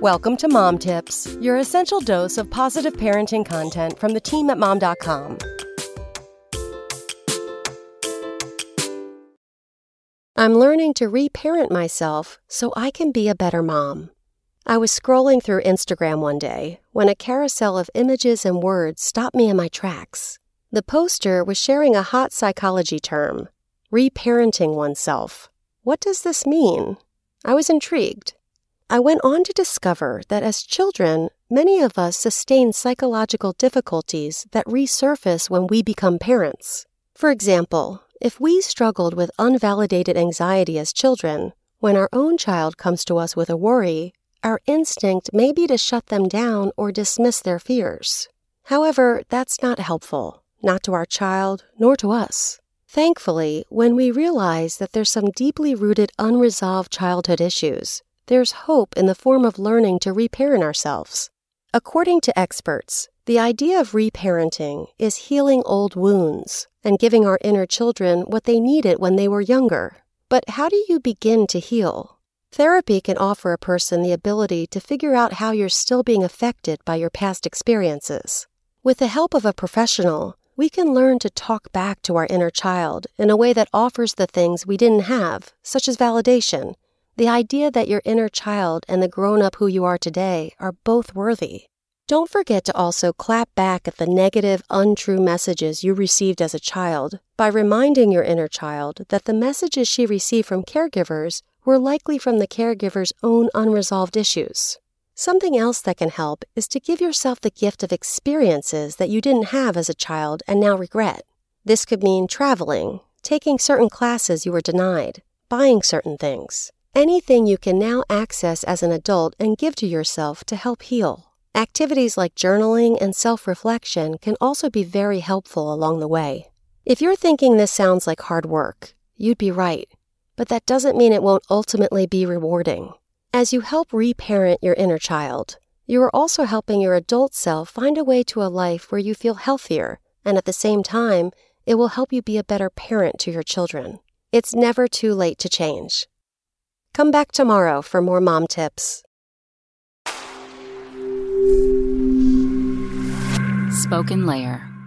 Welcome to Mom Tips, your essential dose of positive parenting content from the team at mom.com. I'm learning to reparent myself so I can be a better mom. I was scrolling through Instagram one day when a carousel of images and words stopped me in my tracks. The poster was sharing a hot psychology term reparenting oneself. What does this mean? I was intrigued. I went on to discover that as children, many of us sustain psychological difficulties that resurface when we become parents. For example, if we struggled with unvalidated anxiety as children, when our own child comes to us with a worry, our instinct may be to shut them down or dismiss their fears. However, that's not helpful, not to our child, nor to us. Thankfully, when we realize that there's some deeply rooted unresolved childhood issues, there's hope in the form of learning to reparent ourselves. According to experts, the idea of reparenting is healing old wounds and giving our inner children what they needed when they were younger. But how do you begin to heal? Therapy can offer a person the ability to figure out how you're still being affected by your past experiences. With the help of a professional, we can learn to talk back to our inner child in a way that offers the things we didn't have, such as validation the idea that your inner child and the grown up who you are today are both worthy. Don't forget to also clap back at the negative, untrue messages you received as a child by reminding your inner child that the messages she received from caregivers were likely from the caregiver's own unresolved issues. Something else that can help is to give yourself the gift of experiences that you didn't have as a child and now regret. This could mean traveling, taking certain classes you were denied, buying certain things anything you can now access as an adult and give to yourself to help heal. Activities like journaling and self reflection can also be very helpful along the way. If you're thinking this sounds like hard work, you'd be right, but that doesn't mean it won't ultimately be rewarding. As you help reparent your inner child, you are also helping your adult self find a way to a life where you feel healthier, and at the same time, it will help you be a better parent to your children. It's never too late to change. Come back tomorrow for more mom tips. SpokenLayer